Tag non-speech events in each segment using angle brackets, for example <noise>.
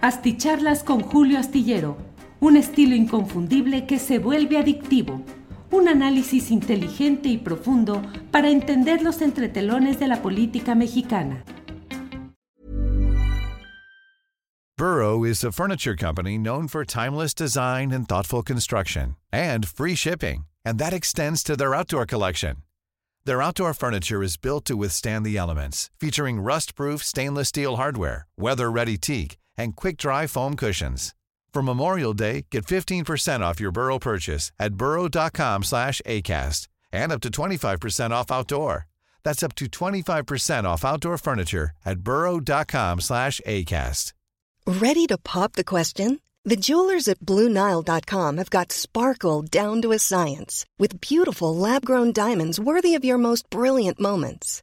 Asticharlas con Julio Astillero, un estilo inconfundible que se vuelve adictivo. Un análisis inteligente y profundo para entender los entretelones de la política mexicana. Burrow is a furniture company known for timeless design and thoughtful construction, and free shipping, and that extends to their outdoor collection. Their outdoor furniture is built to withstand the elements, featuring rust-proof stainless steel hardware, weather-ready teak, and quick-dry foam cushions. For Memorial Day, get 15% off your Burrow purchase at burrow.com slash ACAST and up to 25% off outdoor. That's up to 25% off outdoor furniture at burrow.com slash ACAST. Ready to pop the question? The jewelers at BlueNile.com have got sparkle down to a science with beautiful lab-grown diamonds worthy of your most brilliant moments.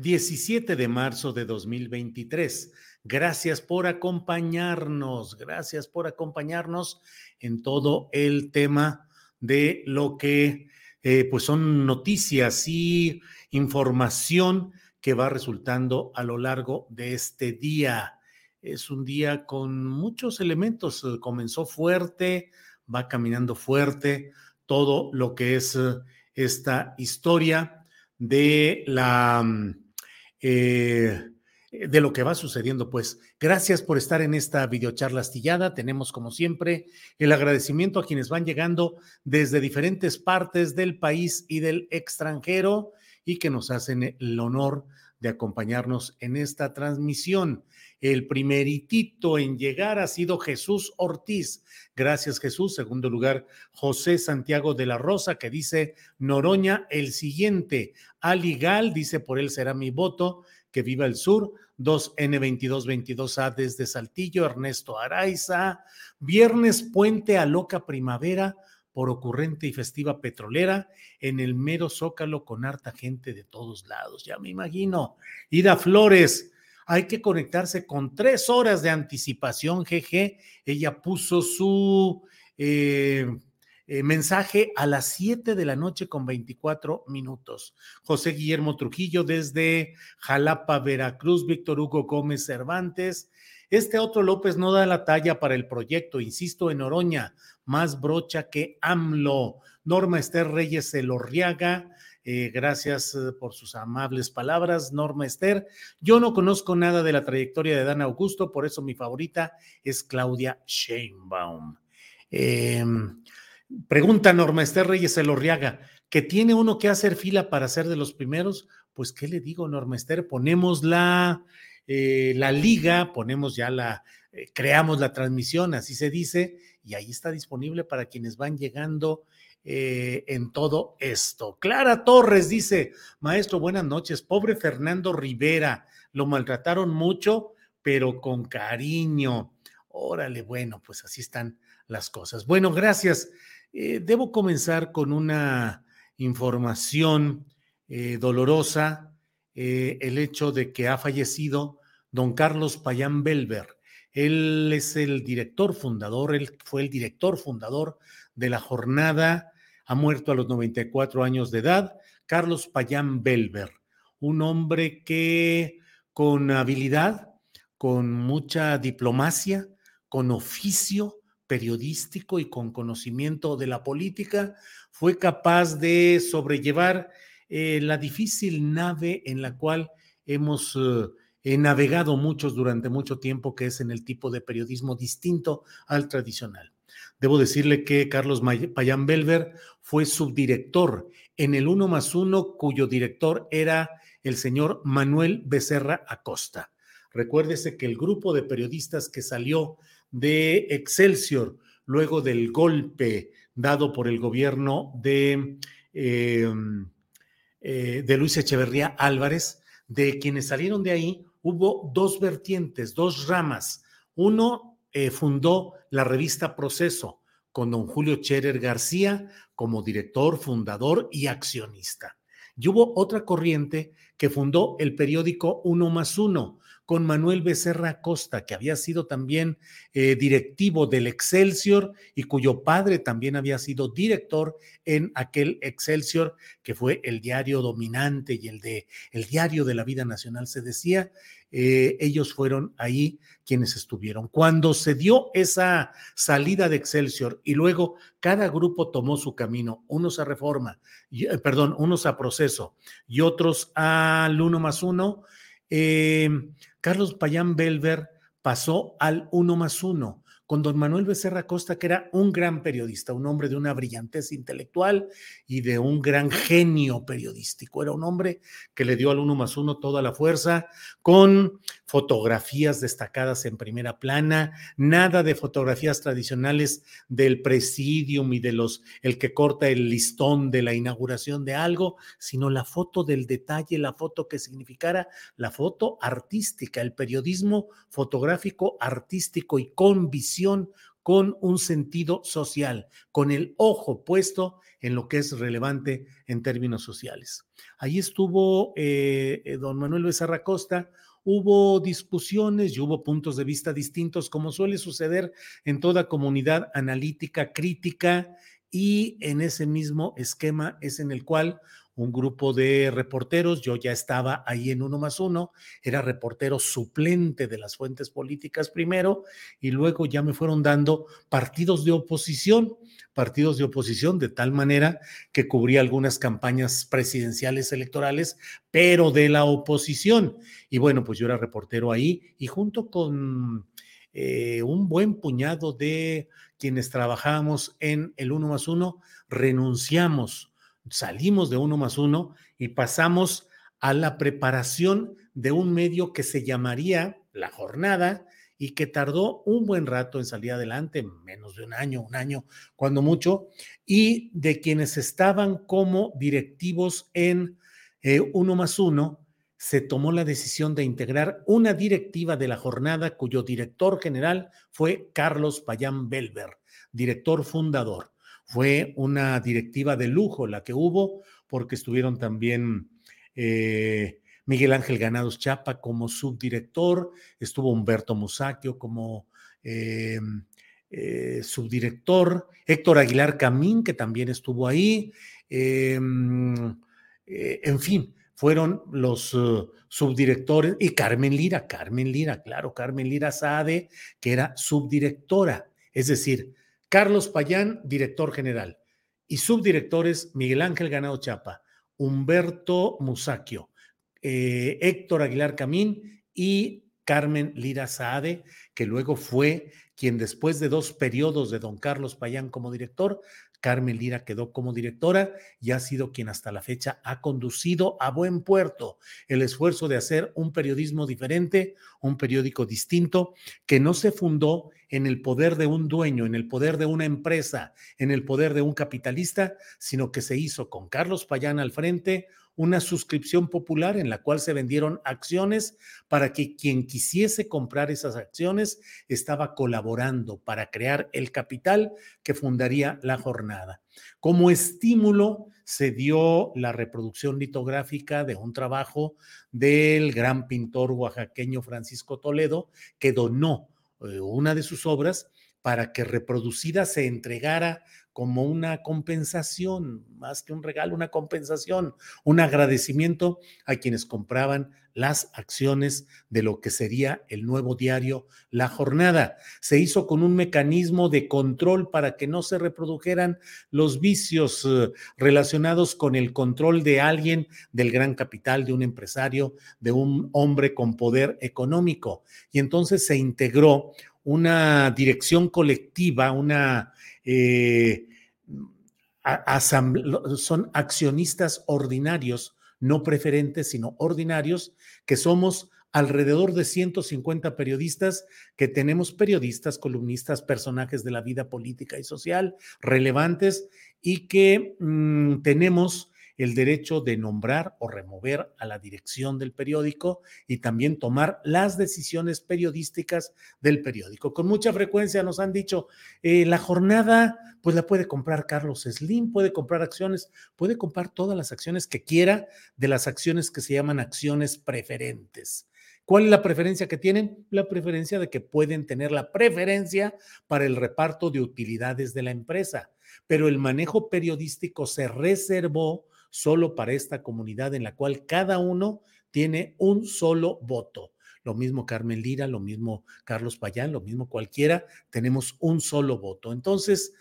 17 de marzo de 2023. Gracias por acompañarnos, gracias por acompañarnos en todo el tema de lo que eh, pues son noticias y información que va resultando a lo largo de este día. Es un día con muchos elementos. Comenzó fuerte, va caminando fuerte todo lo que es eh, esta historia de la mm, eh, de lo que va sucediendo. Pues gracias por estar en esta videocharla astillada. Tenemos, como siempre, el agradecimiento a quienes van llegando desde diferentes partes del país y del extranjero y que nos hacen el honor de acompañarnos en esta transmisión. El primeritito en llegar ha sido Jesús Ortiz. Gracias, Jesús. Segundo lugar, José Santiago de la Rosa, que dice Noroña, el siguiente. Aligal, dice por él será mi voto. Que viva el sur. 2N2222A desde Saltillo, Ernesto Araiza. Viernes Puente a Loca Primavera por ocurrente y festiva petrolera en el mero zócalo con harta gente de todos lados. Ya me imagino. Ida Flores, hay que conectarse con tres horas de anticipación, GG. Ella puso su eh, eh, mensaje a las 7 de la noche con 24 minutos. José Guillermo Trujillo desde Jalapa, Veracruz, Víctor Hugo Gómez Cervantes. Este otro López no da la talla para el proyecto, insisto, en Oroña, más brocha que AMLO. Norma Esther Reyes Elorriaga, eh, gracias eh, por sus amables palabras, Norma Esther. Yo no conozco nada de la trayectoria de Dan Augusto, por eso mi favorita es Claudia Sheinbaum. Em, pregunta Norma Esther Reyes Elorriaga, ¿que tiene uno que hacer fila para ser de los primeros? Pues, ¿qué le digo, Norma Esther? Ponemos la, eh, la liga, ponemos ya la, creamos la transmisión, así se dice, y ahí está disponible para quienes van llegando eh, en todo esto. Clara Torres dice, maestro, buenas noches. Pobre Fernando Rivera, lo maltrataron mucho, pero con cariño. Órale, bueno, pues así están las cosas. Bueno, gracias. Eh, debo comenzar con una información eh, dolorosa, el hecho de que ha fallecido don Carlos Payán Belver. Él es el director fundador, él fue el director fundador de la jornada ha muerto a los 94 años de edad, Carlos Payán Belver, un hombre que con habilidad, con mucha diplomacia, con oficio periodístico y con conocimiento de la política, fue capaz de sobrellevar eh, la difícil nave en la cual hemos eh, navegado muchos durante mucho tiempo, que es en el tipo de periodismo distinto al tradicional. Debo decirle que Carlos Payán Belver fue subdirector en el 1 más 1, cuyo director era el señor Manuel Becerra Acosta. Recuérdese que el grupo de periodistas que salió de Excelsior luego del golpe dado por el gobierno de, em, eh, de Luis Echeverría Álvarez, de quienes salieron de ahí, hubo dos vertientes, dos ramas. Uno eh, fundó la revista Proceso con don Julio Cherer García como director, fundador y accionista. Y hubo otra corriente que fundó el periódico Uno más Uno con Manuel Becerra Costa, que había sido también eh, directivo del Excelsior y cuyo padre también había sido director en aquel Excelsior, que fue el diario dominante y el de el diario de la vida nacional, se decía. Eh, ellos fueron ahí quienes estuvieron. Cuando se dio esa salida de Excelsior y luego cada grupo tomó su camino, unos a reforma, eh, perdón, unos a proceso y otros al uno más uno, eh, Carlos Payán Belver pasó al uno más uno con don Manuel Becerra Costa, que era un gran periodista, un hombre de una brillantez intelectual y de un gran genio periodístico. Era un hombre que le dio al uno más uno toda la fuerza, con fotografías destacadas en primera plana, nada de fotografías tradicionales del presidium y de los, el que corta el listón de la inauguración de algo, sino la foto del detalle, la foto que significara la foto artística, el periodismo fotográfico artístico y con visión con un sentido social, con el ojo puesto en lo que es relevante en términos sociales. Ahí estuvo eh, eh, don Manuel Becerra Costa, hubo discusiones y hubo puntos de vista distintos, como suele suceder en toda comunidad analítica, crítica, y en ese mismo esquema es en el cual un grupo de reporteros, yo ya estaba ahí en uno más uno, era reportero suplente de las fuentes políticas primero y luego ya me fueron dando partidos de oposición, partidos de oposición de tal manera que cubría algunas campañas presidenciales electorales, pero de la oposición. Y bueno, pues yo era reportero ahí y junto con eh, un buen puñado de quienes trabajábamos en el uno más uno, renunciamos salimos de uno más uno y pasamos a la preparación de un medio que se llamaría La Jornada y que tardó un buen rato en salir adelante, menos de un año, un año, cuando mucho, y de quienes estaban como directivos en eh, uno más uno, se tomó la decisión de integrar una directiva de la jornada cuyo director general fue Carlos Payán Belver, director fundador. Fue una directiva de lujo la que hubo, porque estuvieron también eh, Miguel Ángel Ganados Chapa como subdirector, estuvo Humberto Musacchio como eh, eh, subdirector, Héctor Aguilar Camín, que también estuvo ahí, en fin, fueron los subdirectores, y Carmen Lira, Carmen Lira, claro, Carmen Lira Saade, que era subdirectora, es decir, Carlos Payán, director general, y subdirectores Miguel Ángel Ganado Chapa, Humberto Musacchio, eh, Héctor Aguilar Camín y Carmen Lira Saade, que luego fue quien después de dos periodos de don Carlos Payán como director, Carmen Lira quedó como directora y ha sido quien hasta la fecha ha conducido a buen puerto el esfuerzo de hacer un periodismo diferente, un periódico distinto, que no se fundó en el poder de un dueño, en el poder de una empresa, en el poder de un capitalista, sino que se hizo con Carlos Payán al frente una suscripción popular en la cual se vendieron acciones para que quien quisiese comprar esas acciones estaba colaborando para crear el capital que fundaría la jornada. Como estímulo se dio la reproducción litográfica de un trabajo del gran pintor oaxaqueño Francisco Toledo que donó una de sus obras para que reproducida se entregara como una compensación, más que un regalo, una compensación, un agradecimiento a quienes compraban las acciones de lo que sería el nuevo diario La Jornada. Se hizo con un mecanismo de control para que no se reprodujeran los vicios eh, relacionados con el control de alguien del gran capital, de un empresario, de un hombre con poder económico. Y entonces se integró una dirección colectiva, una... Eh, son accionistas ordinarios, no preferentes, sino ordinarios, que somos alrededor de 150 periodistas, que tenemos periodistas, columnistas, personajes de la vida política y social relevantes y que mm, tenemos el derecho de nombrar o remover a la dirección del periódico y también tomar las decisiones periodísticas del periódico. Con mucha frecuencia nos han dicho, eh, la jornada pues la puede comprar Carlos Slim, puede comprar acciones, puede comprar todas las acciones que quiera de las acciones que se llaman acciones preferentes. ¿Cuál es la preferencia que tienen? La preferencia de que pueden tener la preferencia para el reparto de utilidades de la empresa, pero el manejo periodístico se reservó solo para esta comunidad en la cual cada uno tiene un solo voto. Lo mismo Carmen Lira, lo mismo Carlos Payán, lo mismo cualquiera, tenemos un solo voto. Entonces,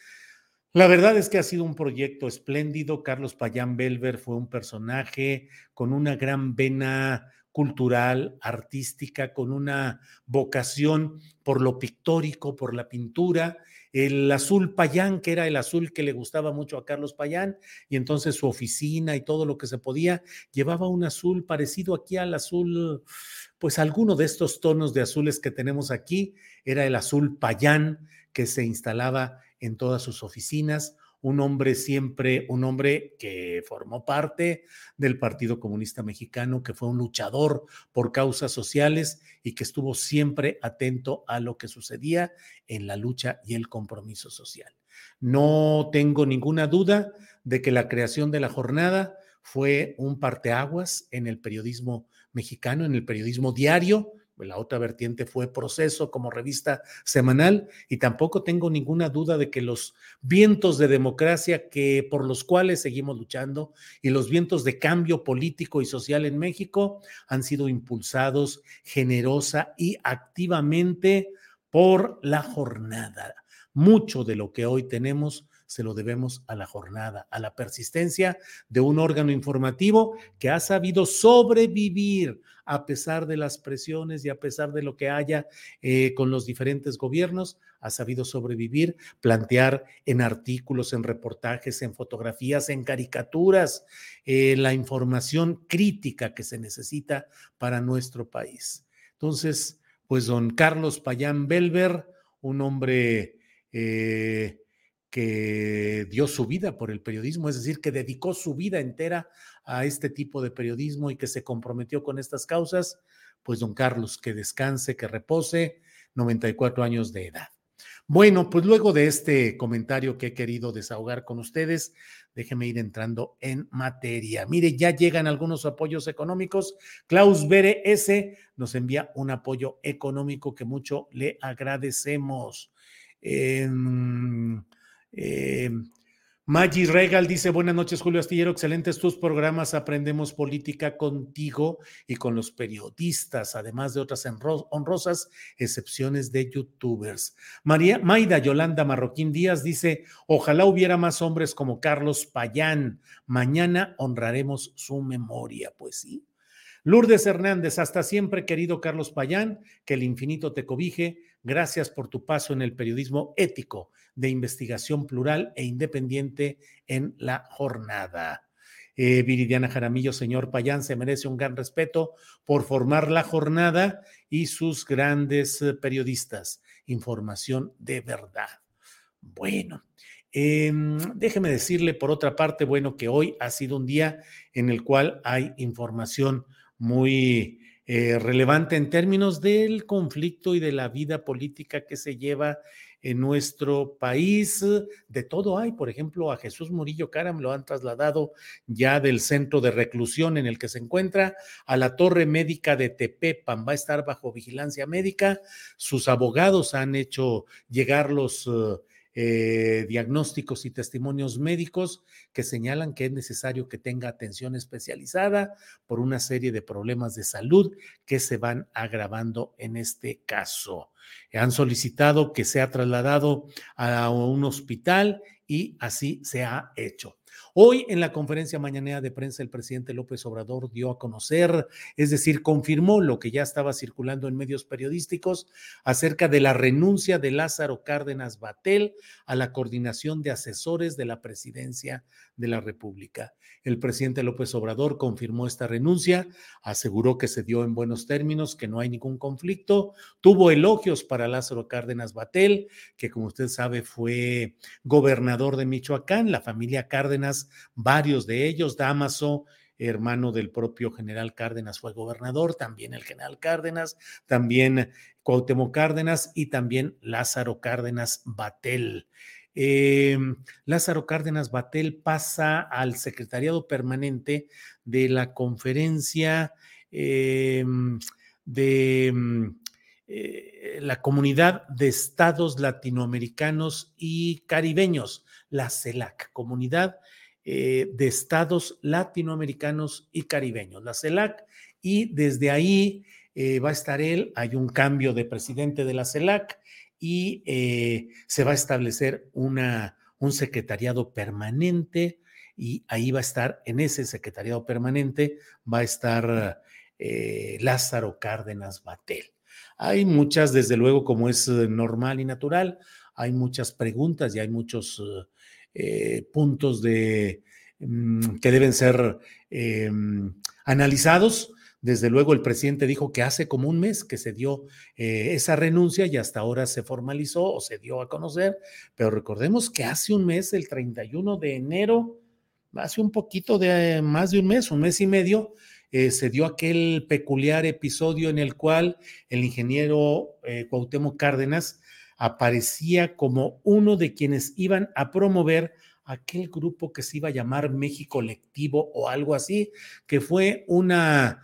la verdad es que ha sido un proyecto espléndido. Carlos Payán Belver fue un personaje con una gran vena cultural, artística, con una vocación por lo pictórico, por la pintura. El azul Payán, que era el azul que le gustaba mucho a Carlos Payán, y entonces su oficina y todo lo que se podía, llevaba un azul parecido aquí al azul, pues alguno de estos tonos de azules que tenemos aquí, era el azul Payán que se instalaba en todas sus oficinas un hombre siempre, un hombre que formó parte del Partido Comunista Mexicano, que fue un luchador por causas sociales y que estuvo siempre atento a lo que sucedía en la lucha y el compromiso social. No tengo ninguna duda de que la creación de la jornada fue un parteaguas en el periodismo mexicano, en el periodismo diario, la otra vertiente fue Proceso como revista semanal y tampoco tengo ninguna duda de que los vientos de democracia que por los cuales seguimos luchando y los vientos de cambio político y social en México han sido impulsados generosa y activamente por la jornada. Mucho de lo que hoy tenemos se lo debemos a la jornada, a la persistencia de un órgano informativo que ha sabido sobrevivir a pesar de las presiones y a pesar de lo que haya eh, con los diferentes gobiernos, ha sabido sobrevivir, plantear en artículos, en reportajes, en fotografías, en caricaturas, eh, la información crítica que se necesita para nuestro país. Entonces, pues don Carlos Payán Belver, un hombre eh, que dio su vida por el periodismo, es decir, que dedicó su vida entera a este tipo de periodismo y que se comprometió con estas causas, pues don Carlos, que descanse, que repose, 94 años de edad. Bueno, pues luego de este comentario que he querido desahogar con ustedes, déjeme ir entrando en materia. Mire, ya llegan algunos apoyos económicos. Klaus Bere S nos envía un apoyo económico que mucho le agradecemos. Eh, eh, Maggi Regal dice, buenas noches Julio Astillero, excelentes tus programas, aprendemos política contigo y con los periodistas, además de otras honrosas excepciones de youtubers. María Maida Yolanda Marroquín Díaz dice, ojalá hubiera más hombres como Carlos Payán, mañana honraremos su memoria, pues sí. Lourdes Hernández, hasta siempre, querido Carlos Payán, que el infinito te cobije. Gracias por tu paso en el periodismo ético de investigación plural e independiente en la jornada. Eh, Viridiana Jaramillo, señor Payán, se merece un gran respeto por formar la jornada y sus grandes eh, periodistas. Información de verdad. Bueno, em, déjeme decirle por otra parte, bueno, que hoy ha sido un día en el cual hay información muy eh, relevante en términos del conflicto y de la vida política que se lleva en nuestro país. De todo hay, por ejemplo, a Jesús Murillo Caram lo han trasladado ya del centro de reclusión en el que se encuentra a la torre médica de Tepepan. Va a estar bajo vigilancia médica. Sus abogados han hecho llegar los... Uh, eh, diagnósticos y testimonios médicos que señalan que es necesario que tenga atención especializada por una serie de problemas de salud que se van agravando en este caso. Han solicitado que sea trasladado a un hospital y así se ha hecho. Hoy en la conferencia mañanera de prensa el presidente López Obrador dio a conocer, es decir, confirmó lo que ya estaba circulando en medios periodísticos acerca de la renuncia de Lázaro Cárdenas Batel a la coordinación de asesores de la presidencia de la República. El presidente López Obrador confirmó esta renuncia, aseguró que se dio en buenos términos, que no hay ningún conflicto, tuvo elogios para Lázaro Cárdenas Batel, que como usted sabe fue gobernador de Michoacán, la familia Cárdenas, varios de ellos, Damaso, hermano del propio general Cárdenas, fue gobernador, también el general Cárdenas, también Cuauhtémoc Cárdenas y también Lázaro Cárdenas Batel. Em, Lázaro Cárdenas Batel pasa al secretariado permanente de la conferencia em, de mm, eh, la comunidad de estados latinoamericanos y caribeños, la CELAC, comunidad eh, de estados latinoamericanos y caribeños, la CELAC, y desde ahí eh, va a estar él, hay un cambio de presidente de la CELAC y se va a establecer una, un secretariado permanente y ahí va a estar, en ese secretariado permanente, va a estar Lázaro Cárdenas Batel. Hay muchas, desde luego, como es eh, normal y natural, hay muchas preguntas y hay muchos eh, puntos de, mm, que deben ser em, analizados. Desde luego, el presidente dijo que hace como un mes que se dio eh, esa renuncia y hasta ahora se formalizó o se dio a conocer, pero recordemos que hace un mes, el 31 de enero, hace un poquito de más de un mes, un mes y medio, eh, se dio aquel peculiar episodio en el cual el ingeniero eh, Cuauhtémoc Cárdenas aparecía como uno de quienes iban a promover aquel grupo que se iba a llamar México Lectivo o algo así, que fue una,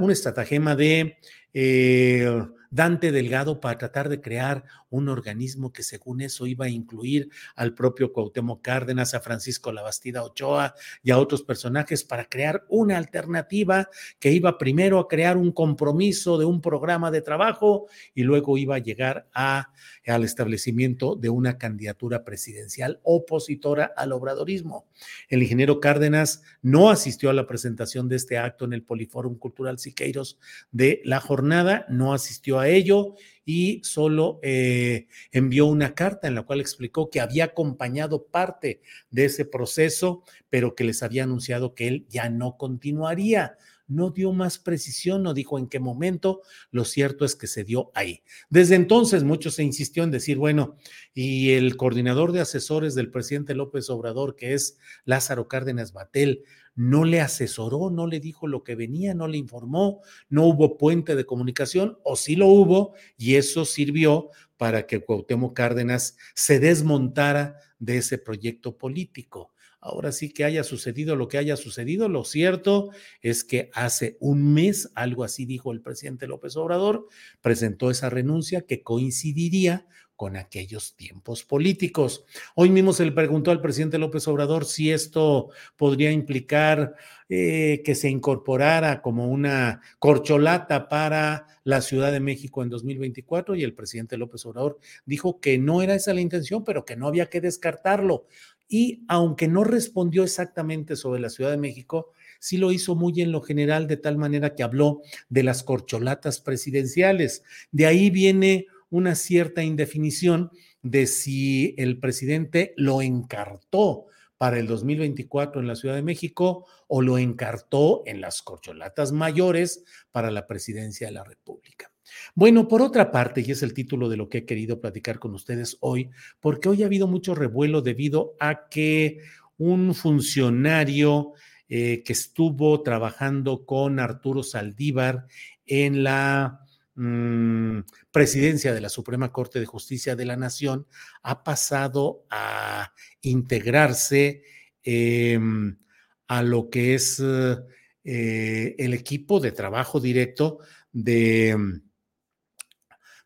un estratagema de eh, Dante Delgado para tratar de crear un organismo que según eso iba a incluir al propio Cuauhtémoc Cárdenas, a Francisco Labastida Ochoa y a otros personajes para crear una alternativa que iba primero a crear un compromiso de un programa de trabajo y luego iba a llegar a, al establecimiento de una candidatura presidencial opositora al obradorismo. El ingeniero Cárdenas no asistió a la presentación de este acto en el Poliforum Cultural Siqueiros de la jornada, no asistió a ello y solo eh, envió una carta en la cual explicó que había acompañado parte de ese proceso, pero que les había anunciado que él ya no continuaría no dio más precisión, no dijo en qué momento, lo cierto es que se dio ahí. Desde entonces mucho se insistió en decir, bueno, y el coordinador de asesores del presidente López Obrador, que es Lázaro Cárdenas Batel, no le asesoró, no le dijo lo que venía, no le informó, no hubo puente de comunicación, o sí lo hubo, y eso sirvió para que Cuauhtémoc Cárdenas se desmontara de ese proyecto político. Ahora sí que haya sucedido lo que haya sucedido, lo cierto es que hace un mes, algo así dijo el presidente López Obrador, presentó esa renuncia que coincidiría con aquellos tiempos políticos. Hoy mismo se le preguntó al presidente López Obrador si esto podría implicar eh, que se incorporara como una corcholata para la Ciudad de México en 2024 y el presidente López Obrador dijo que no era esa la intención, pero que no había que descartarlo. Y aunque no respondió exactamente sobre la Ciudad de México, sí lo hizo muy en lo general, de tal manera que habló de las corcholatas presidenciales. De ahí viene una cierta indefinición de si el presidente lo encartó para el 2024 en la Ciudad de México o lo encartó en las corcholatas mayores para la presidencia de la República. Bueno, por otra parte, y es el título de lo que he querido platicar con ustedes hoy, porque hoy ha habido mucho revuelo debido a que un funcionario eh, que estuvo trabajando con Arturo Saldívar en la Mm, presidencia de la Suprema Corte de Justicia de la Nación ha pasado a integrarse em, a lo que es eh, el equipo de trabajo directo de,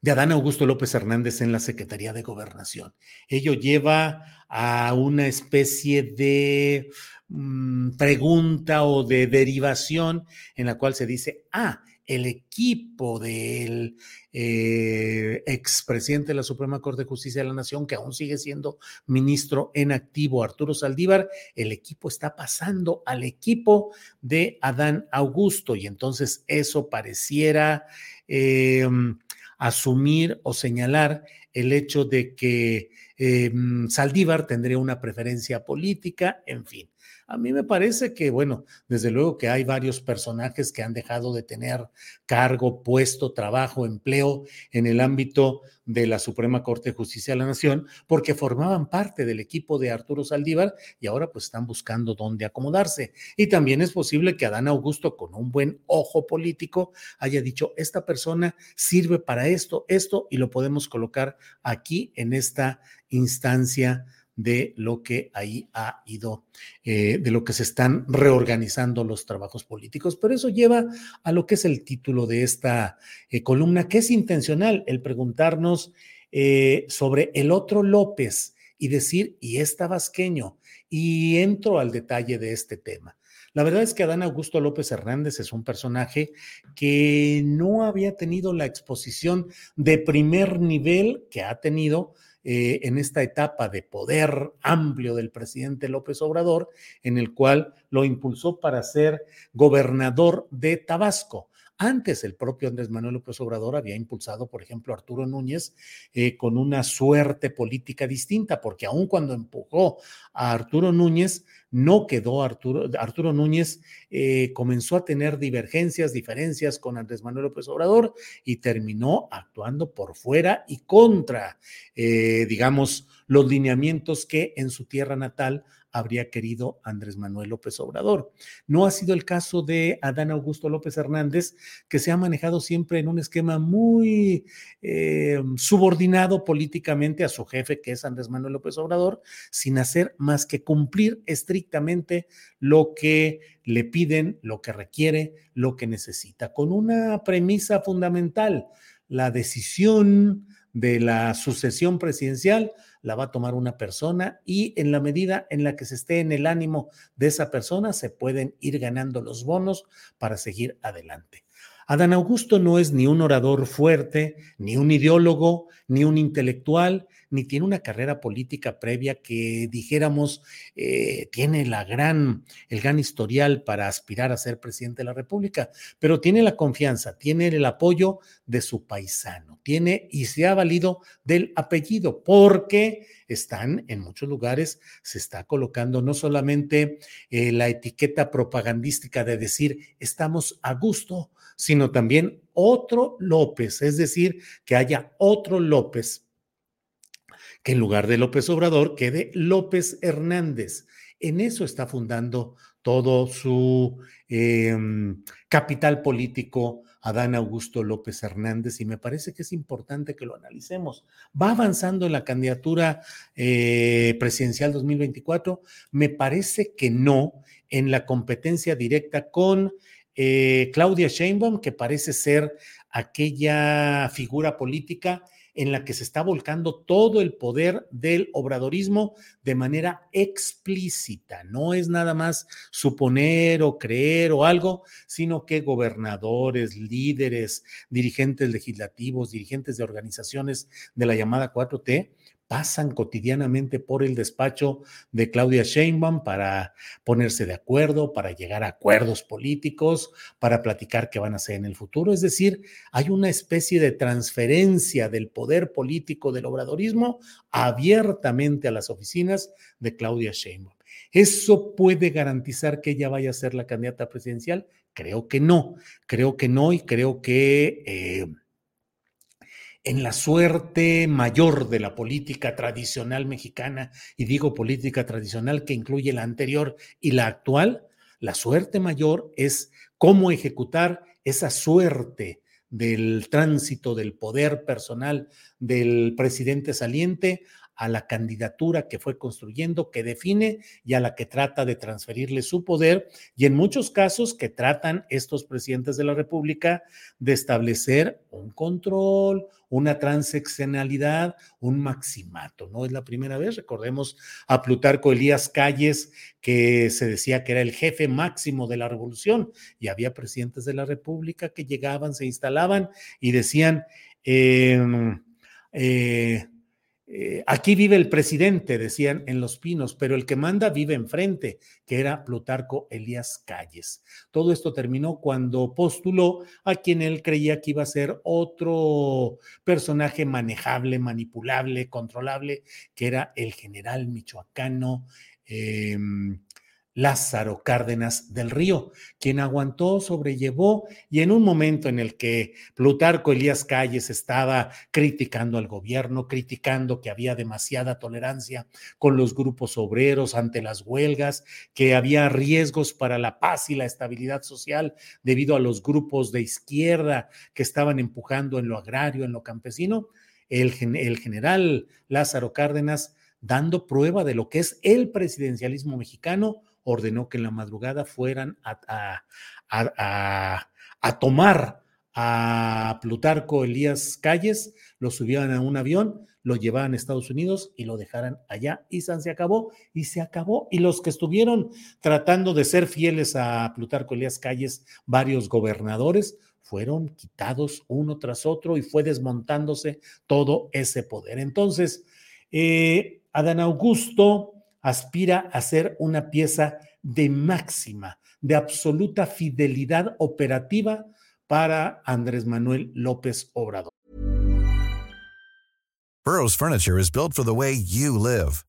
de Adán Augusto López Hernández en la Secretaría de Gobernación. Ello lleva a una especie de mm, pregunta o de derivación en la cual se dice, ah, el equipo del eh, expresidente de la Suprema Corte de Justicia de la Nación, que aún sigue siendo ministro en activo, Arturo Saldívar, el equipo está pasando al equipo de Adán Augusto. Y entonces eso pareciera em, asumir o señalar el hecho de que em, Saldívar tendría una preferencia política, en fin A mí me parece que, bueno, desde luego que hay varios personajes que han dejado de tener cargo, puesto, trabajo, empleo en el ámbito de la Suprema Corte de Justicia de la Nación, porque formaban parte del equipo de Arturo Saldívar y ahora pues están buscando dónde acomodarse. Y también es posible que Adán Augusto, con un buen ojo político, haya dicho, esta persona sirve para esto, esto, y lo podemos colocar aquí en esta instancia de lo que ahí ha ido, eh, de lo que se están reorganizando los trabajos políticos. Pero eso lleva a lo que es el título de esta eh, columna, que es intencional, el preguntarnos eh, sobre el otro López y decir, y es tabasqueño, y entro al detalle de este tema. La verdad es que Adán Augusto López Hernández es un personaje que no había tenido la exposición de primer nivel que ha tenido eh, en esta etapa de poder amplio del presidente López Obrador, en el cual lo impulsó para ser gobernador de Tabasco. Antes el propio Andrés Manuel López Obrador había impulsado, por ejemplo, a Arturo Núñez eh, con una suerte política distinta, porque aun cuando empujó a Arturo Núñez, no quedó Arturo, Arturo Núñez, eh, comenzó a tener divergencias, diferencias con Andrés Manuel López Obrador y terminó actuando por fuera y contra, eh, digamos, los lineamientos que en su tierra natal habría querido Andrés Manuel López Obrador. No ha sido el caso de Adán Augusto López Hernández, que se ha manejado siempre en un esquema muy eh, subordinado políticamente a su jefe, que es Andrés Manuel López Obrador, sin hacer más que cumplir estrictamente lo que le piden, lo que requiere, lo que necesita, con una premisa fundamental, la decisión de la sucesión presidencial la va a tomar una persona y en la medida en la que se esté en el ánimo de esa persona, se pueden ir ganando los bonos para seguir adelante. Adán Augusto no es ni un orador fuerte, ni un ideólogo, ni un intelectual, ni tiene una carrera política previa que dijéramos eh, tiene la gran, el gran historial para aspirar a ser presidente de la República, pero tiene la confianza, tiene el apoyo de su paisano, tiene y se ha valido del apellido, porque están en muchos lugares, se está colocando no solamente eh, la etiqueta propagandística de decir estamos a gusto, sino también otro López, es decir, que haya otro López que en lugar de López Obrador quede López Hernández. En eso está fundando todo su em, capital político Adán Augusto López Hernández y me parece que es importante que lo analicemos. Va avanzando en la candidatura eh, presidencial 2024. Me parece que no en la competencia directa con eh, Claudia Sheinbaum, que parece ser aquella figura política en la que se está volcando todo el poder del obradorismo de manera explícita. No es nada más suponer o creer o algo, sino que gobernadores, líderes, dirigentes legislativos, dirigentes de organizaciones de la llamada 4T pasan cotidianamente por el despacho de Claudia Sheinbaum para ponerse de acuerdo, para llegar a acuerdos políticos, para platicar qué van a hacer en el futuro. Es decir, hay una especie de transferencia del poder político del obradorismo abiertamente a las oficinas de Claudia Sheinbaum. ¿Eso puede garantizar que ella vaya a ser la candidata presidencial? Creo que no, creo que no y creo que... Eh, en la suerte mayor de la política tradicional mexicana, y digo política tradicional que incluye la anterior y la actual, la suerte mayor es cómo ejecutar esa suerte del tránsito del poder personal del presidente saliente a la candidatura que fue construyendo, que define y a la que trata de transferirle su poder, y en muchos casos que tratan estos presidentes de la República de establecer un control, una transeccionalidad, un maximato. No es la primera vez, recordemos a Plutarco Elías Calles, que se decía que era el jefe máximo de la revolución, y había presidentes de la República que llegaban, se instalaban y decían, eh, eh, eh, aquí vive el presidente, decían en Los Pinos, pero el que manda vive enfrente, que era Plutarco Elías Calles. Todo esto terminó cuando postuló a quien él creía que iba a ser otro personaje manejable, manipulable, controlable, que era el general michoacano. Em, Lázaro Cárdenas del Río, quien aguantó, sobrellevó y en un momento en el que Plutarco Elías Calles estaba criticando al gobierno, criticando que había demasiada tolerancia con los grupos obreros ante las huelgas, que había riesgos para la paz y la estabilidad social debido a los grupos de izquierda que estaban empujando en lo agrario, en lo campesino, el, el general Lázaro Cárdenas dando prueba de lo que es el presidencialismo mexicano, ordenó que en la madrugada fueran a, a, tomar a Plutarco Elías Calles, lo subieran a un avión, lo llevaban a Estados Unidos y lo dejaran allá. Y se acabó, y se acabó. Y los que estuvieron tratando de ser fieles a Plutarco Elías Calles, varios gobernadores, fueron quitados uno tras otro y fue desmontándose todo ese poder. Entonces, eh, Adán Augusto aspira a ser una pieza de máxima, de absoluta fidelidad operativa para Andrés Manuel López Obrador. Burroughs Furniture is built for the way you live.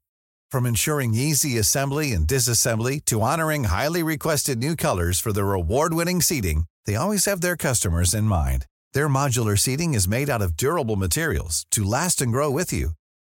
From ensuring easy assembly and disassembly to honoring highly requested new colors for their award-winning seating, they always have their customers in mind. Their modular seating is made out of durable materials to last and grow with you.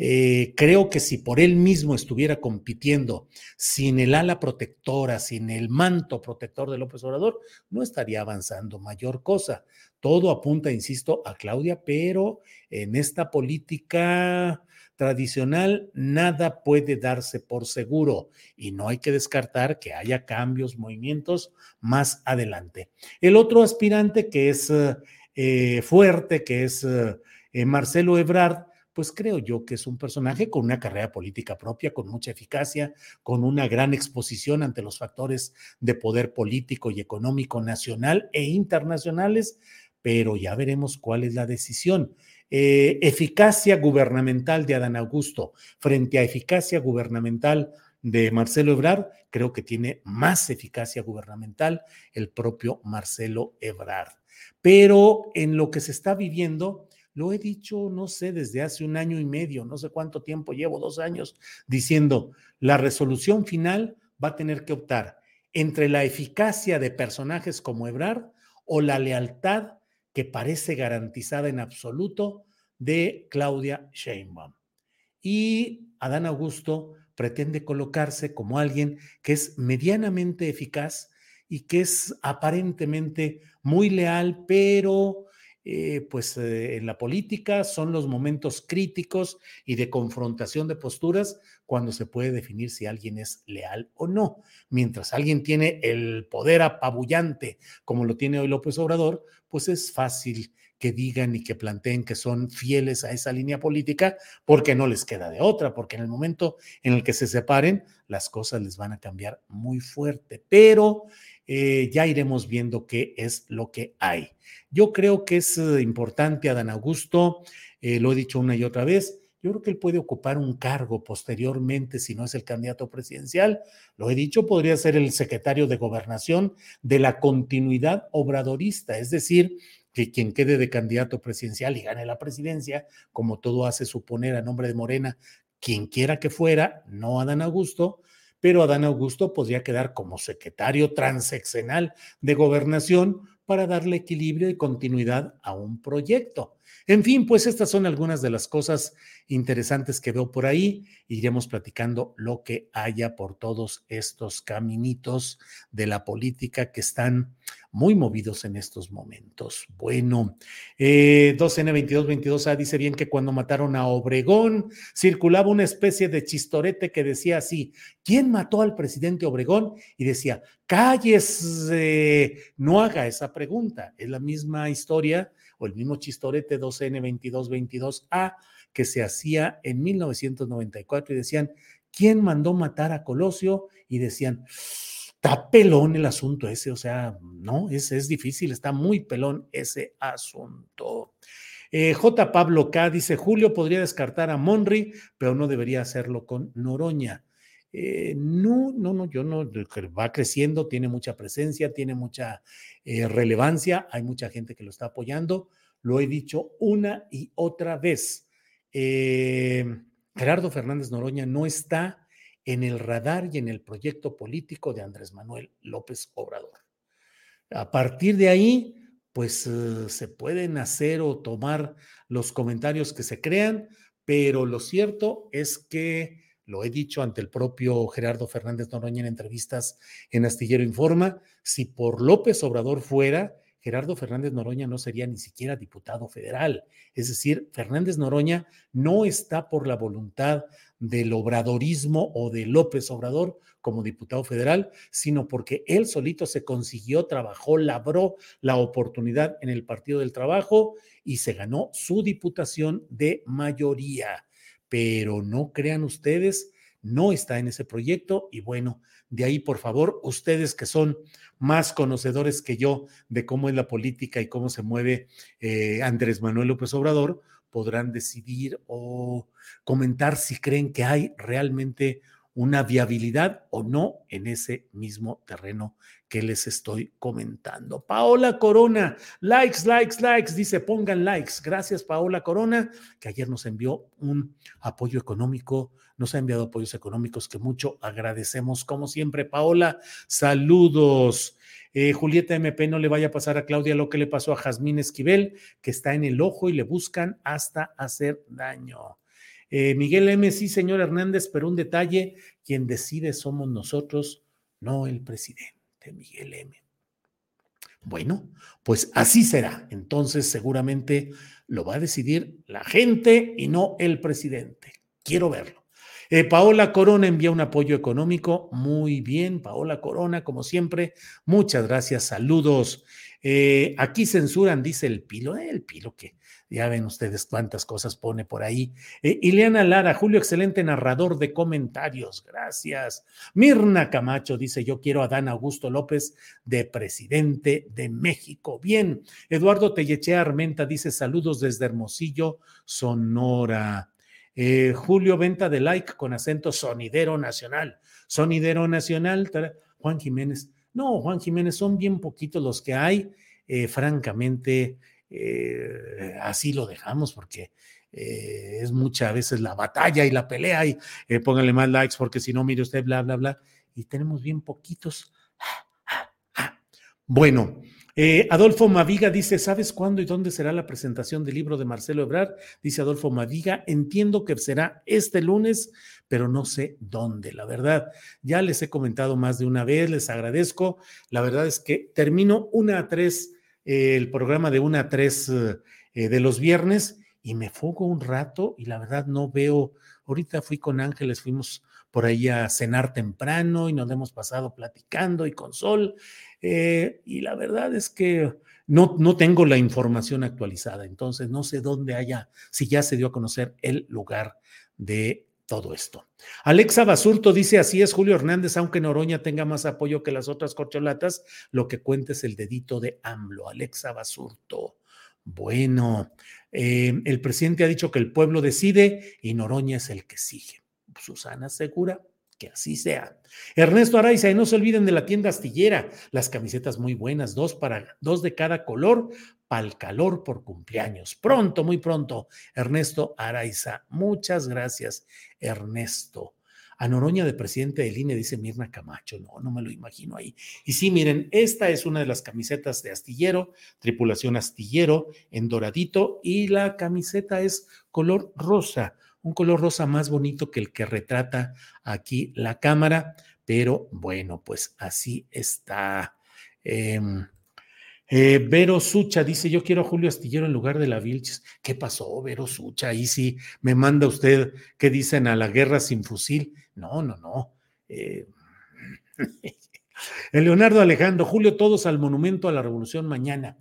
Eh, creo que si por él mismo estuviera compitiendo sin el ala protectora, sin el manto protector de López Obrador, no estaría avanzando mayor cosa. Todo apunta, insisto, a Claudia, pero en esta política tradicional nada puede darse por seguro y no hay que descartar que haya cambios, movimientos más adelante. El otro aspirante que es eh, fuerte, que es eh, Marcelo Ebrard, pues creo yo que es un personaje con una carrera política propia, con mucha eficacia, con una gran exposición ante los factores de poder político y económico nacional e internacionales, pero ya veremos cuál es la decisión. Eh, eficacia gubernamental de Adán Augusto frente a eficacia gubernamental de Marcelo Ebrard, creo que tiene más eficacia gubernamental el propio Marcelo Ebrard. Pero en lo que se está viviendo, lo he dicho, no sé, desde hace un año y medio, no sé cuánto tiempo llevo, dos años, diciendo, la resolución final va a tener que optar entre la eficacia de personajes como Ebrard o la lealtad que parece garantizada en absoluto de Claudia Sheinbaum. Y Adán Augusto pretende colocarse como alguien que es medianamente eficaz y que es aparentemente muy leal, pero eh, pues eh, en la política son los momentos críticos y de confrontación de posturas cuando se puede definir si alguien es leal o no. Mientras alguien tiene el poder apabullante como lo tiene hoy López Obrador, pues es fácil que digan y que planteen que son fieles a esa línea política porque no les queda de otra, porque en el momento en el que se separen, las cosas les van a cambiar muy fuerte. Pero eh, ya iremos viendo qué es lo que hay. Yo creo que es eh, importante, Adán Augusto, eh, lo he dicho una y otra vez, yo creo que él puede ocupar un cargo posteriormente si no es el candidato presidencial. Lo he dicho, podría ser el secretario de gobernación de la continuidad obradorista, es decir, que quien quede de candidato presidencial y gane la presidencia, como todo hace suponer a nombre de Morena, quien quiera que fuera, no Adán Augusto, pero Adán Augusto podría quedar como secretario transeccional de gobernación para darle equilibrio y continuidad a un proyecto. En fin, pues estas son algunas de las cosas interesantes que veo por ahí. Iremos platicando lo que haya por todos estos caminitos de la política que están muy movidos en estos momentos. Bueno, eh, 2N2222A dice bien que cuando mataron a Obregón circulaba una especie de chistorete que decía así, ¿quién mató al presidente Obregón? Y decía, calles, no haga esa pregunta. Es la misma historia o el mismo chistorete 2N2222A que se hacía en 1994 y decían, ¿quién mandó matar a Colosio? Y decían, está pelón el asunto ese, o sea, no, es, es difícil, está muy pelón ese asunto. Eh, J. Pablo K. dice, Julio podría descartar a Monry, pero no debería hacerlo con Noroña. Eh, no, no, no, yo no, va creciendo, tiene mucha presencia, tiene mucha eh, relevancia, hay mucha gente que lo está apoyando, lo he dicho una y otra vez. Eh, Gerardo Fernández Noroña no está en el radar y en el proyecto político de Andrés Manuel López Obrador. A partir de ahí, pues se pueden hacer o tomar los comentarios que se crean, pero lo cierto es que lo he dicho ante el propio Gerardo Fernández Noroña en entrevistas en Astillero Informa, si por López Obrador fuera, Gerardo Fernández Noroña no sería ni siquiera diputado federal. Es decir, Fernández Noroña no está por la voluntad del obradorismo o de López Obrador como diputado federal, sino porque él solito se consiguió, trabajó, labró la oportunidad en el Partido del Trabajo y se ganó su diputación de mayoría pero no crean ustedes, no está en ese proyecto y bueno, de ahí por favor, ustedes que son más conocedores que yo de cómo es la política y cómo se mueve eh, Andrés Manuel López Obrador, podrán decidir o comentar si creen que hay realmente una viabilidad o no en ese mismo terreno que les estoy comentando. Paola Corona, likes, likes, likes, dice pongan likes. Gracias Paola Corona, que ayer nos envió un apoyo económico, nos ha enviado apoyos económicos que mucho agradecemos. Como siempre, Paola, saludos. Eh, Julieta MP, no le vaya a pasar a Claudia lo que le pasó a Jazmín Esquivel, que está en el ojo y le buscan hasta hacer daño. Eh, Miguel M, sí, señor Hernández, pero un detalle, quien decide somos nosotros, no el presidente, Miguel M. Bueno, pues así será. Entonces seguramente lo va a decidir la gente y no el presidente. Quiero verlo. Eh, Paola Corona envía un apoyo económico. Muy bien, Paola Corona, como siempre. Muchas gracias. Saludos. Eh, aquí censuran, dice el Pilo. el Pilo que ya ven ustedes cuántas cosas pone por ahí. Eh, Ileana Lara, Julio, excelente narrador de comentarios. Gracias. Mirna Camacho dice: Yo quiero a Dan Augusto López de presidente de México. Bien. Eduardo Tellechea Armenta dice: Saludos desde Hermosillo, Sonora. Eh, Julio Venta de Like con acento sonidero nacional. Sonidero nacional. Juan Jiménez. No, Juan Jiménez, son bien poquitos los que hay. Eh, francamente, eh, así lo dejamos porque eh, es muchas veces la batalla y la pelea y eh, pónganle más likes porque si no, mire usted, bla, bla, bla. Y tenemos bien poquitos. Bueno, Adolfo Maviga dice, ¿sabes cuándo y dónde será la presentación del libro de Marcelo Ebrard? Dice Adolfo Maviga, entiendo que será este lunes, pero no sé dónde. La verdad, ya les he comentado más de una vez, les agradezco. La verdad es que termino una a tres el programa de una a tres eh, de los viernes y me fugo un rato y la verdad no veo, ahorita fui con Ángeles, fuimos por ahí a cenar temprano y nos hemos pasado platicando y con Sol eh, y la verdad es que no, no tengo la información actualizada, entonces no sé dónde haya, si ya se dio a conocer el lugar de todo esto. Alexa Basurto dice, así es, Julio Hernández, aunque Noroña tenga más apoyo que las otras corcholatas, lo que cuenta es el dedito de AMLO. Alexa Basurto. Bueno, eh, el presidente ha dicho que el pueblo decide y Noroña es el que sigue. Susana Segura, que así sea. Ernesto Araiza, y no se olviden de la tienda astillera, las camisetas muy buenas, dos para dos de cada color, para el calor por cumpleaños. Pronto, muy pronto, Ernesto Araiza. Muchas gracias, Ernesto. a Noroña de presidente del INE, dice Mirna Camacho. No, no me lo imagino ahí. Y sí, miren, esta es una de las camisetas de astillero, tripulación astillero en doradito, y la camiseta es color rosa, un color rosa más bonito que el que retrata aquí la cámara, pero bueno, pues así está. Em, eh, Vero Sucha dice: Yo quiero a Julio Astillero en lugar de la Vilches. ¿Qué pasó, Vero Sucha? Ahí sí me manda usted que dicen a la guerra sin fusil. No, no, no. Eh, <laughs> Leonardo Alejandro, Julio, todos al monumento a la revolución mañana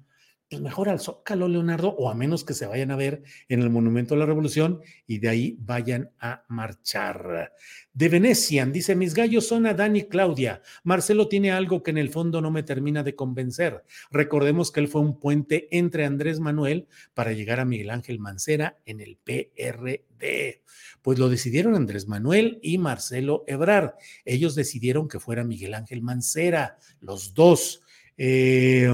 pues mejor al Zócalo, Leonardo, o a menos que se vayan a ver en el Monumento a la Revolución y de ahí vayan a marchar. De Venecian, dice, mis gallos son Adán y Claudia. Marcelo tiene algo que en el fondo no me termina de convencer. Recordemos que él fue un puente entre Andrés Manuel para llegar a Miguel Ángel Mancera en el PRD. Pues lo decidieron Andrés Manuel y Marcelo Ebrard. Ellos decidieron que fuera Miguel Ángel Mancera, los dos. Eh,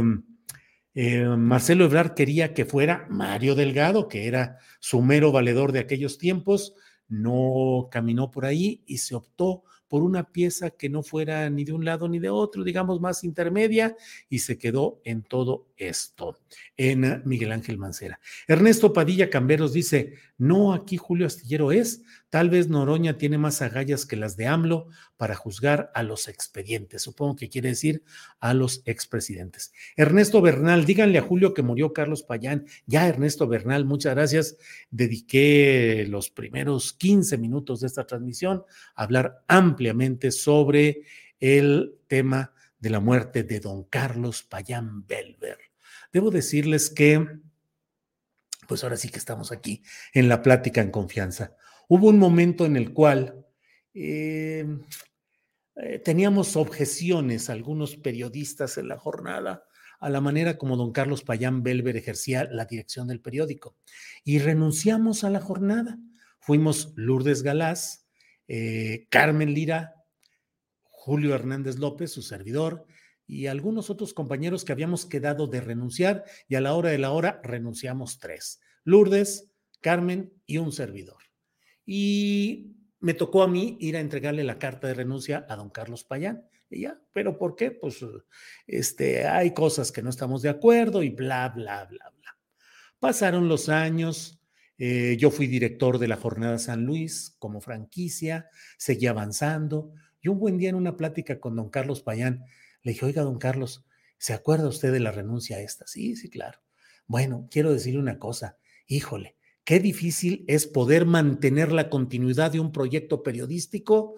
eh, Marcelo Ebrard quería que fuera Mario Delgado, que era su mero valedor de aquellos tiempos, no caminó por ahí y se optó por una pieza que no fuera ni de un lado ni de otro, digamos más intermedia, y se quedó en todo esto, en Miguel Ángel Mancera. Ernesto Padilla Camberos dice, no, aquí Julio Astillero es, tal vez Noroña tiene más agallas que las de AMLO para juzgar a los expedientes, supongo que quiere decir a los expresidentes. Ernesto Bernal, díganle a Julio que murió Carlos Payán. Ya, Ernesto Bernal, muchas gracias. Dediqué los primeros 15 minutos de esta transmisión a hablar ampliamente sobre el tema de la muerte de don Carlos Payán Belver. Debo decirles que, pues ahora sí que estamos aquí en la plática en confianza. Hubo un momento en el cual eh, eh, teníamos objeciones, algunos periodistas en la jornada, a la manera como don Carlos Payán Belver ejercía la dirección del periódico. Y renunciamos a la jornada. Fuimos Lourdes Galás, eh, Carmen Lira, Julio Hernández López, su servidor, y algunos otros compañeros que habíamos quedado de renunciar y a la hora de la hora renunciamos tres, Lourdes, Carmen y un servidor. Y me tocó a mí ir a entregarle la carta de renuncia a don Carlos Payán. Y ya, pero ¿por qué? Pues este, hay cosas que no estamos de acuerdo y bla, bla, bla, bla. Pasaron los años, eh, yo fui director de la Jornada San Luis como franquicia, seguí avanzando. Y un buen día en una plática con don Carlos Payán, le dije, oiga, don Carlos, ¿se acuerda usted de la renuncia a esta? Sí, sí, claro. Bueno, quiero decirle una cosa, híjole, qué difícil es poder mantener la continuidad de un proyecto periodístico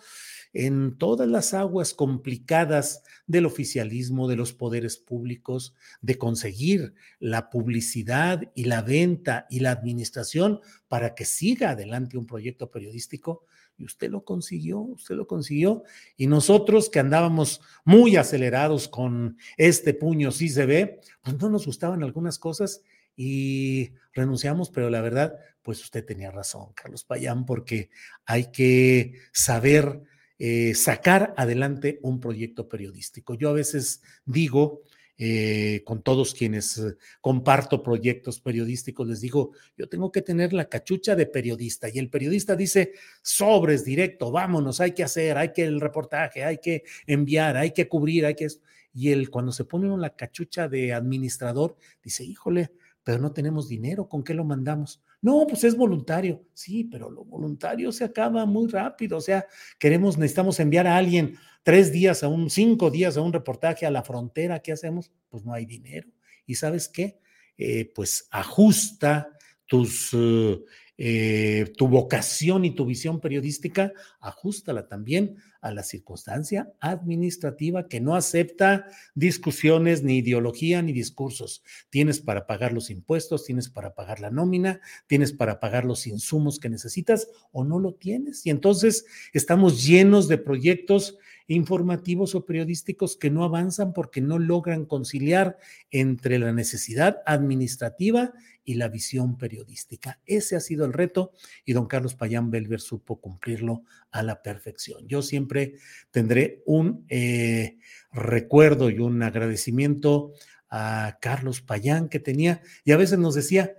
en todas las aguas complicadas del oficialismo, de los poderes públicos, de conseguir la publicidad y la venta y la administración para que siga adelante un proyecto periodístico. Y usted lo consiguió, usted lo consiguió. Y nosotros que andábamos muy acelerados con este puño, sí se ve, pues no nos gustaban algunas cosas y renunciamos, pero la verdad, pues usted tenía razón, Carlos Payán, porque hay que saber eh, sacar adelante un proyecto periodístico. Yo a veces digo, eh, con todos quienes eh, comparto proyectos periodísticos, les digo, yo tengo que tener la cachucha de periodista y el periodista dice, sobres directo, vámonos, hay que hacer, hay que el reportaje, hay que enviar, hay que cubrir, hay que... Y él cuando se pone en la cachucha de administrador, dice, híjole, pero no tenemos dinero, ¿con qué lo mandamos? No, pues es voluntario. Sí, pero lo voluntario se acaba muy rápido. O sea, queremos, necesitamos enviar a alguien tres días a un, cinco días a un reportaje a la frontera. ¿Qué hacemos? Pues no hay dinero. ¿Y sabes qué? Eh, pues ajusta tus eh, eh, tu vocación y tu visión periodística, ajustala también a la circunstancia administrativa que no acepta discusiones, ni ideología, ni discursos. Tienes para pagar los impuestos, tienes para pagar la nómina, tienes para pagar los insumos que necesitas o no lo tienes. Y entonces estamos llenos de proyectos informativos o periodísticos que no avanzan porque no logran conciliar entre la necesidad administrativa y la visión periodística. Ese ha sido el reto y don Carlos Payán Belver supo cumplirlo a la perfección. Yo siempre tendré un eh, recuerdo y un agradecimiento a Carlos Payán que tenía y a veces nos decía,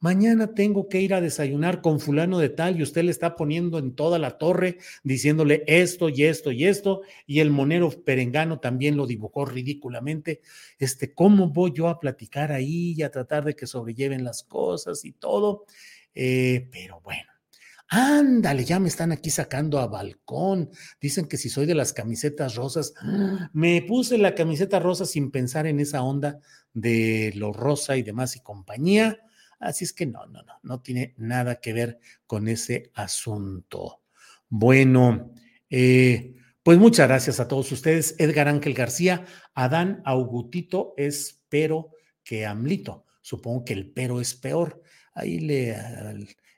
mañana tengo que ir a desayunar con fulano de tal y usted le está poniendo en toda la torre diciéndole esto y esto y esto y el monero perengano también lo dibujó ridículamente. Este, ¿cómo voy yo a platicar ahí y a tratar de que sobrelleven las cosas y todo? Eh, pero bueno. Ándale, ya me están aquí sacando a balcón. Dicen que si soy de las camisetas rosas, me puse la camiseta rosa sin pensar en esa onda de lo rosa y demás y compañía Así es que no, no, no, no tiene nada que ver con ese asunto. Bueno, eh, pues muchas gracias a todos ustedes. Edgar Ángel García, Adán Augutito es pero que Amlito. Supongo que el pero es peor. Ahí le,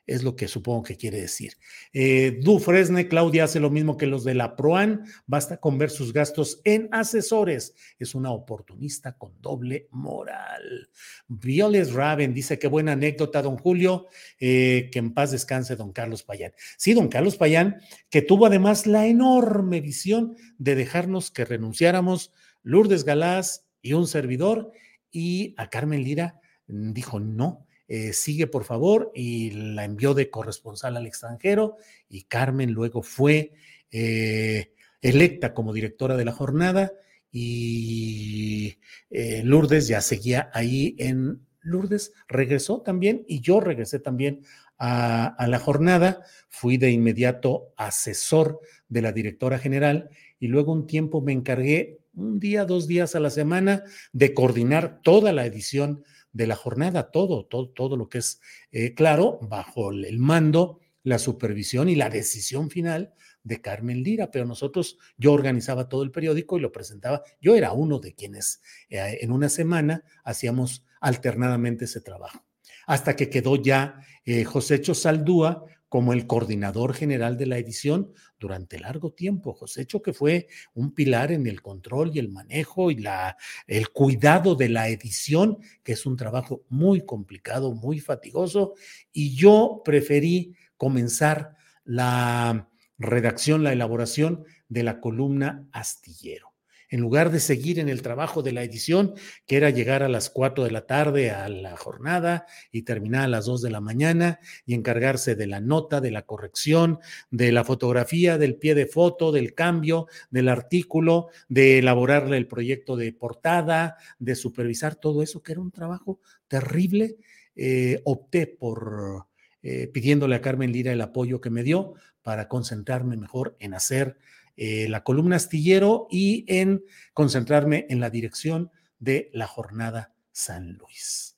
es lo que supongo que quiere decir. Eh, du Fresne, Claudia hace lo mismo que los de la Proan, basta con ver sus gastos en asesores. Es una oportunista con doble moral. Violes Raven dice, qué buena anécdota, don Julio, eh, que en paz descanse don Carlos Payán. Sí, don Carlos Payán, que tuvo además la enorme visión de dejarnos que renunciáramos Lourdes Galás y un servidor, y a Carmen Lira dijo, no, eh, sigue por favor, y la envió de corresponsal al extranjero, y Carmen luego fue eh, electa como directora de la jornada, y eh, Lourdes ya seguía ahí en Lourdes, regresó también, y yo regresé también a, a la jornada, fui de inmediato asesor de la directora general, y luego un tiempo me encargué un día, dos días a la semana de coordinar toda la edición de la jornada, todo, todo, todo lo que es eh, claro, bajo el mando, la supervisión y la decisión final de Carmen Lira, pero nosotros, yo organizaba todo el periódico y lo presentaba, yo era uno de quienes eh, en una semana hacíamos alternadamente ese trabajo, hasta que quedó ya eh, Josécho Saldúa como el coordinador general de la edición durante largo tiempo. Josécho que fue un pilar en el control y el manejo y la, el cuidado de la edición, que es un trabajo muy complicado, muy fatigoso, y yo preferí comenzar la redacción, la elaboración de la columna astillero en lugar de seguir en el trabajo de la edición, que era llegar a las 4 de la tarde a la jornada y terminar a las 2 de la mañana y encargarse de la nota, de la corrección, de la fotografía, del pie de foto, del cambio, del artículo, de elaborarle el proyecto de portada, de supervisar todo eso, que era un trabajo terrible, eh, opté por... Eh, pidiéndole a Carmen Lira el apoyo que me dio para concentrarme mejor en hacer eh, la columna astillero y en concentrarme en la dirección de la jornada San Luis.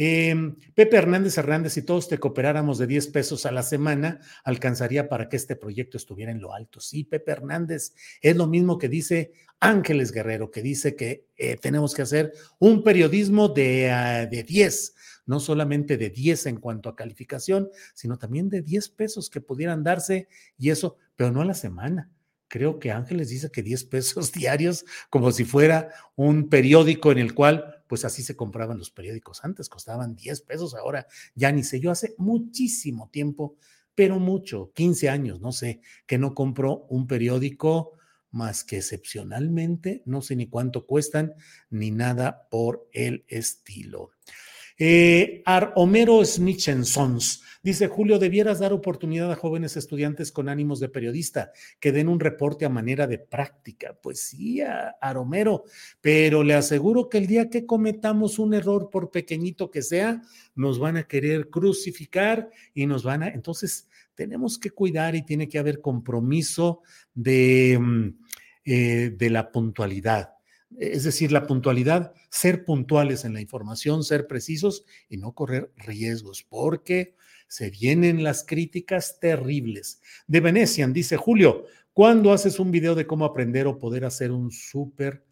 Em, Pepe Hernández Hernández, si todos te cooperáramos de 10 pesos a la semana, alcanzaría para que este proyecto estuviera en lo alto. Sí, Pepe Hernández, es lo mismo que dice Ángeles Guerrero, que dice que eh, tenemos que hacer un periodismo de, ah, de 10, no solamente de 10 en cuanto a calificación, sino también de 10 pesos que pudieran darse y eso, pero no a la semana, creo que Ángeles dice que 10 pesos <laughs> diarios, como si fuera un periódico en el cual, pues así se compraban los periódicos antes, costaban 10 pesos, ahora ya ni sé, yo hace muchísimo tiempo, pero mucho, 15 años, no sé, que no compro un periódico más que excepcionalmente, no sé ni cuánto cuestan, ni nada por el estilo. Eh, Ar Homero Sons dice Julio, debieras dar oportunidad a jóvenes estudiantes con ánimos de periodista que den un reporte a manera de práctica. Pues sí, Ar Homero, pero le aseguro que el día que cometamos un error, por pequeñito que sea, nos van a querer crucificar y nos van a. Entonces, tenemos que cuidar y tiene que haber compromiso de, mm, eh, de la puntualidad es decir, la puntualidad, ser puntuales en la información, ser precisos y no correr riesgos, porque se vienen las críticas terribles. De Venecian, dice Julio, ¿cuándo haces un video de cómo aprender o poder hacer un super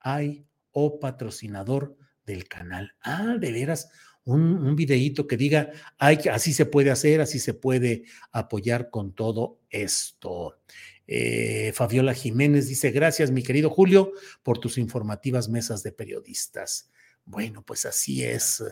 ay o patrocinador del canal? Ah, de veras, un, un videíto que diga, así se puede hacer, así se puede apoyar con todo esto. Eh, Fabiola Jiménez dice, gracias mi querido Julio por tus informativas mesas de periodistas. Bueno, pues así es.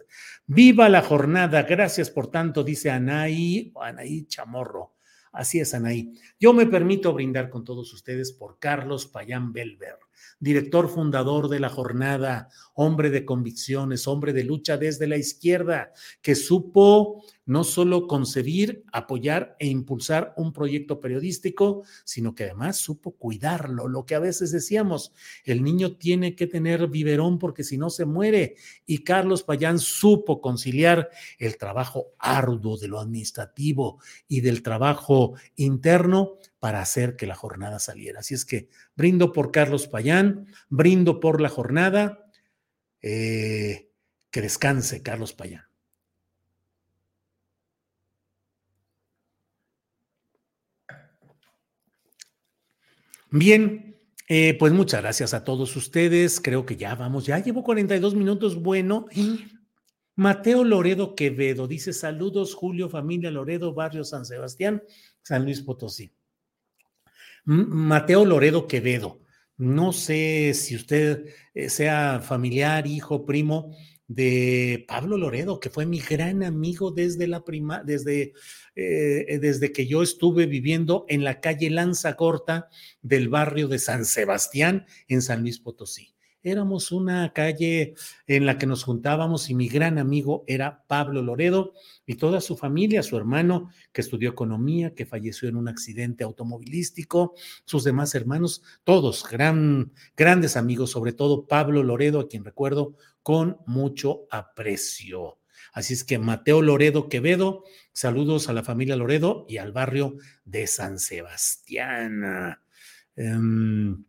Viva la jornada. Gracias por tanto, dice Anaí, Anaí Chamorro. Así es, Anaí. Yo me permito brindar con todos ustedes por Carlos Payán Belver. Director fundador de la jornada, hombre de convicciones, hombre de lucha desde la izquierda, que supo no solo concebir, apoyar e impulsar un proyecto periodístico, sino que además supo cuidarlo. Lo que a veces decíamos, el niño tiene que tener biberón porque si no se muere. Y Carlos Payán supo conciliar el trabajo arduo de lo administrativo y del trabajo interno para hacer que la jornada saliera. Así es que brindo por Carlos Payán, brindo por la jornada. Eh, que descanse Carlos Payán. Bien, eh, pues muchas gracias a todos ustedes. Creo que ya vamos, ya llevo 42 minutos. Bueno, Mateo Loredo Quevedo dice: Saludos, Julio, familia Loredo, barrio San Sebastián, San Luis Potosí. Mateo Loredo Quevedo, no sé si usted eh, sea familiar, hijo, primo de Pablo Loredo, que fue mi gran amigo desde la prima, desde, eh, desde que yo estuve viviendo en la calle Lanza Corta del barrio de San Sebastián en San Luis Potosí. Éramos una calle en la que nos juntábamos y mi gran amigo era Pablo Loredo y toda su familia, su hermano que estudió economía, que falleció en un accidente automovilístico, sus demás hermanos, todos gran, grandes amigos, sobre todo Pablo Loredo, a quien recuerdo con mucho aprecio. Así es que Mateo Loredo Quevedo, saludos a la familia Loredo y al barrio de San Sebastián. Em,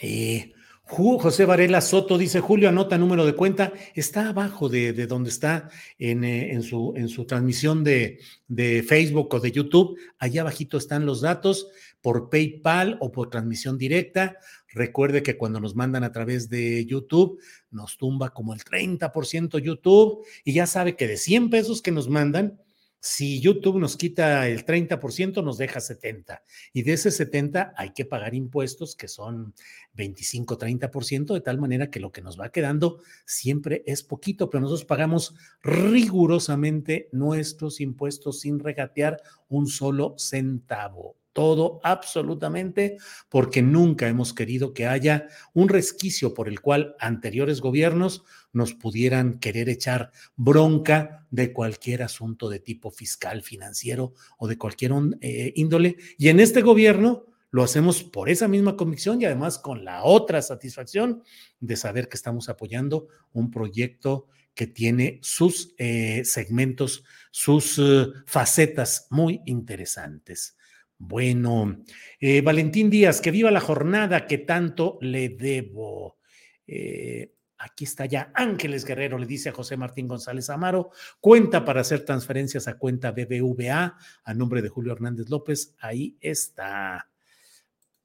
eh, José Varela Soto dice, Julio, anota número de cuenta, está abajo de, donde está en, eh, en, su, en su transmisión de, de, Facebook o de YouTube, allá abajito están los datos por PayPal o por transmisión directa. Recuerde que cuando nos mandan a través de YouTube, nos tumba como el 30% YouTube. Y ya sabe que de 100 pesos que nos mandan, si YouTube nos quita el 30%, nos deja 70. Y de ese 70 hay que pagar impuestos que son 25, 30%, de tal manera que lo que nos va quedando siempre es poquito, pero nosotros pagamos rigurosamente nuestros impuestos sin regatear un solo centavo todo absolutamente porque nunca hemos querido que haya un resquicio por el cual anteriores gobiernos nos pudieran querer echar bronca de cualquier asunto de tipo fiscal, financiero o de cualquier eh, índole. Y en este gobierno lo hacemos por esa misma convicción y además con la otra satisfacción de saber que estamos apoyando un proyecto que tiene sus eh, segmentos, sus eh, facetas muy interesantes. Bueno, eh, Valentín Díaz, que viva la jornada que tanto le debo. Eh, aquí está ya Ángeles Guerrero, le dice a José Martín González Amaro, cuenta para hacer transferencias a cuenta BBVA a nombre de Julio Hernández López. Ahí está.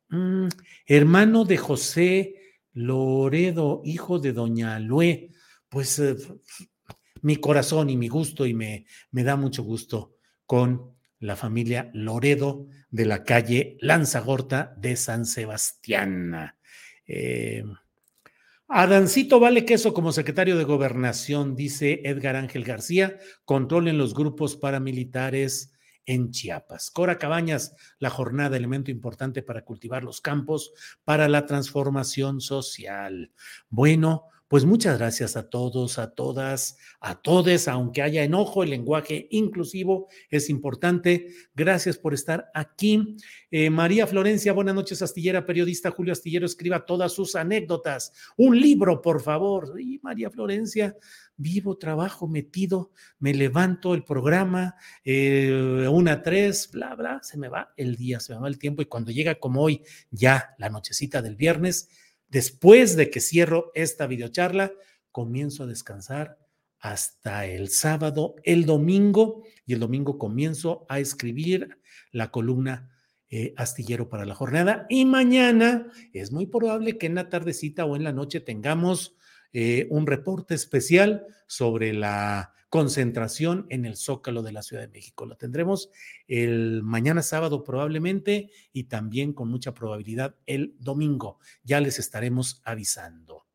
Mm, hermano de José Loredo, hijo de Doña Lue. Pues eh, mi corazón y mi gusto y me, me da mucho gusto con la familia Loredo de la calle Lanzagorta de San Sebastián. Eh, Adancito vale queso como secretario de gobernación, dice Edgar Ángel García, controlen los grupos paramilitares en Chiapas. Cora Cabañas, la jornada, elemento importante para cultivar los campos para la transformación social. Bueno, pues muchas gracias a todos, a todas, a todes, aunque haya enojo, el lenguaje inclusivo es importante. Gracias por estar aquí. Eh, María Florencia, buenas noches, astillera, periodista Julio Astillero, escriba todas sus anécdotas. Un libro, por favor. Y María Florencia, vivo, trabajo, metido, me levanto el programa, eh, una, tres, bla, bla, se me va el día, se me va el tiempo y cuando llega como hoy, ya la nochecita del viernes, Después de que cierro esta videocharla, comienzo a descansar hasta el sábado, el domingo, y el domingo comienzo a escribir la columna eh, astillero para la jornada. Y mañana es muy probable que en la tardecita o en la noche tengamos eh, un reporte especial sobre la concentración en el Zócalo de la Ciudad de México. Lo tendremos el mañana sábado probablemente y también con mucha probabilidad el domingo. Ya les estaremos avisando.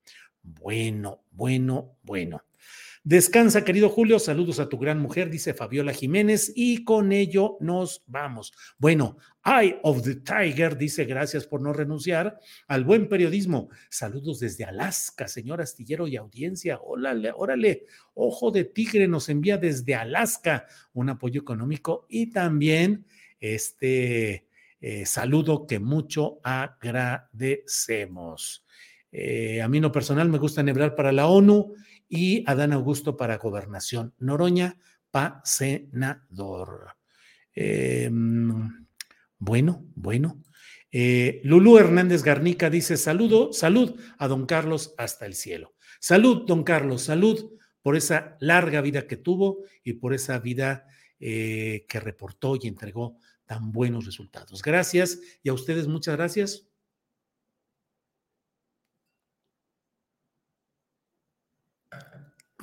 Bueno, bueno, bueno. Descansa, querido Julio. Saludos a tu gran mujer, dice Fabiola Jiménez. Y con ello nos vamos. Bueno, Eye of the Tiger dice gracias por no renunciar al buen periodismo. Saludos desde Alaska, señor astillero y audiencia. Órale, órale. Ojo de tigre nos envía desde Alaska un apoyo económico y también este eh, saludo que mucho agradecemos. Eh, a mí no personal me gusta enhebrar para la ONU y Adán Augusto para gobernación. Noroña pa senador. Em, bueno, bueno. Eh, Lulú Hernández Garnica dice saludo, salud a don Carlos hasta el cielo. Salud, don Carlos, salud por esa larga vida que tuvo y por esa vida eh, que reportó y entregó tan buenos resultados. Gracias y a ustedes muchas gracias.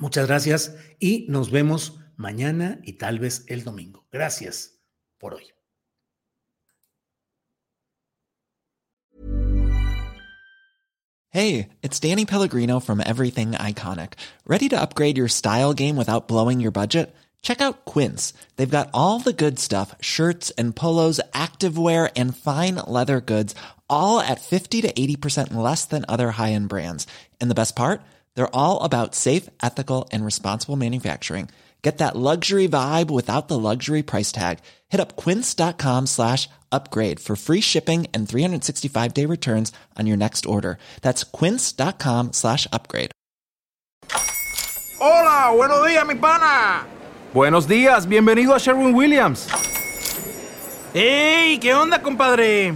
Muchas gracias y nos vemos mañana y tal vez el domingo. Gracias por hoy. Hey, it's Danny Pellegrino from Everything Iconic. Ready to upgrade your style game without blowing your budget? Check out Quince. They've got all the good stuff shirts and polos, activewear, and fine leather goods, all at 50 to 80% less than other high end brands. And the best part? They're all about safe, ethical, and responsible manufacturing. Get that luxury vibe without the luxury price tag. Hit up quince.com slash upgrade for free shipping and 365 day returns on your next order. That's quince.com slash upgrade. Hola, buenos días, mi pana. Buenos días, bienvenido a Sherwin Williams. ¡Ey! ¿Qué onda, compadre?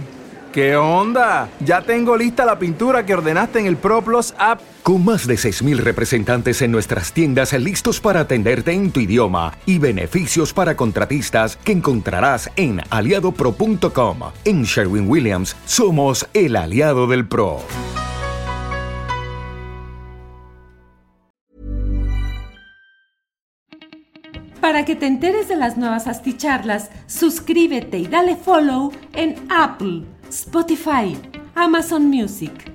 ¿Qué onda? Ya tengo lista la pintura que ordenaste en el ProPlus app. Con más de 6.000 representantes en nuestras tiendas listos para atenderte en tu idioma y beneficios para contratistas que encontrarás en aliadopro.com. En Sherwin Williams somos el aliado del PRO. Para que te enteres de las nuevas asticharlas, suscríbete y dale follow en Apple, Spotify, Amazon Music.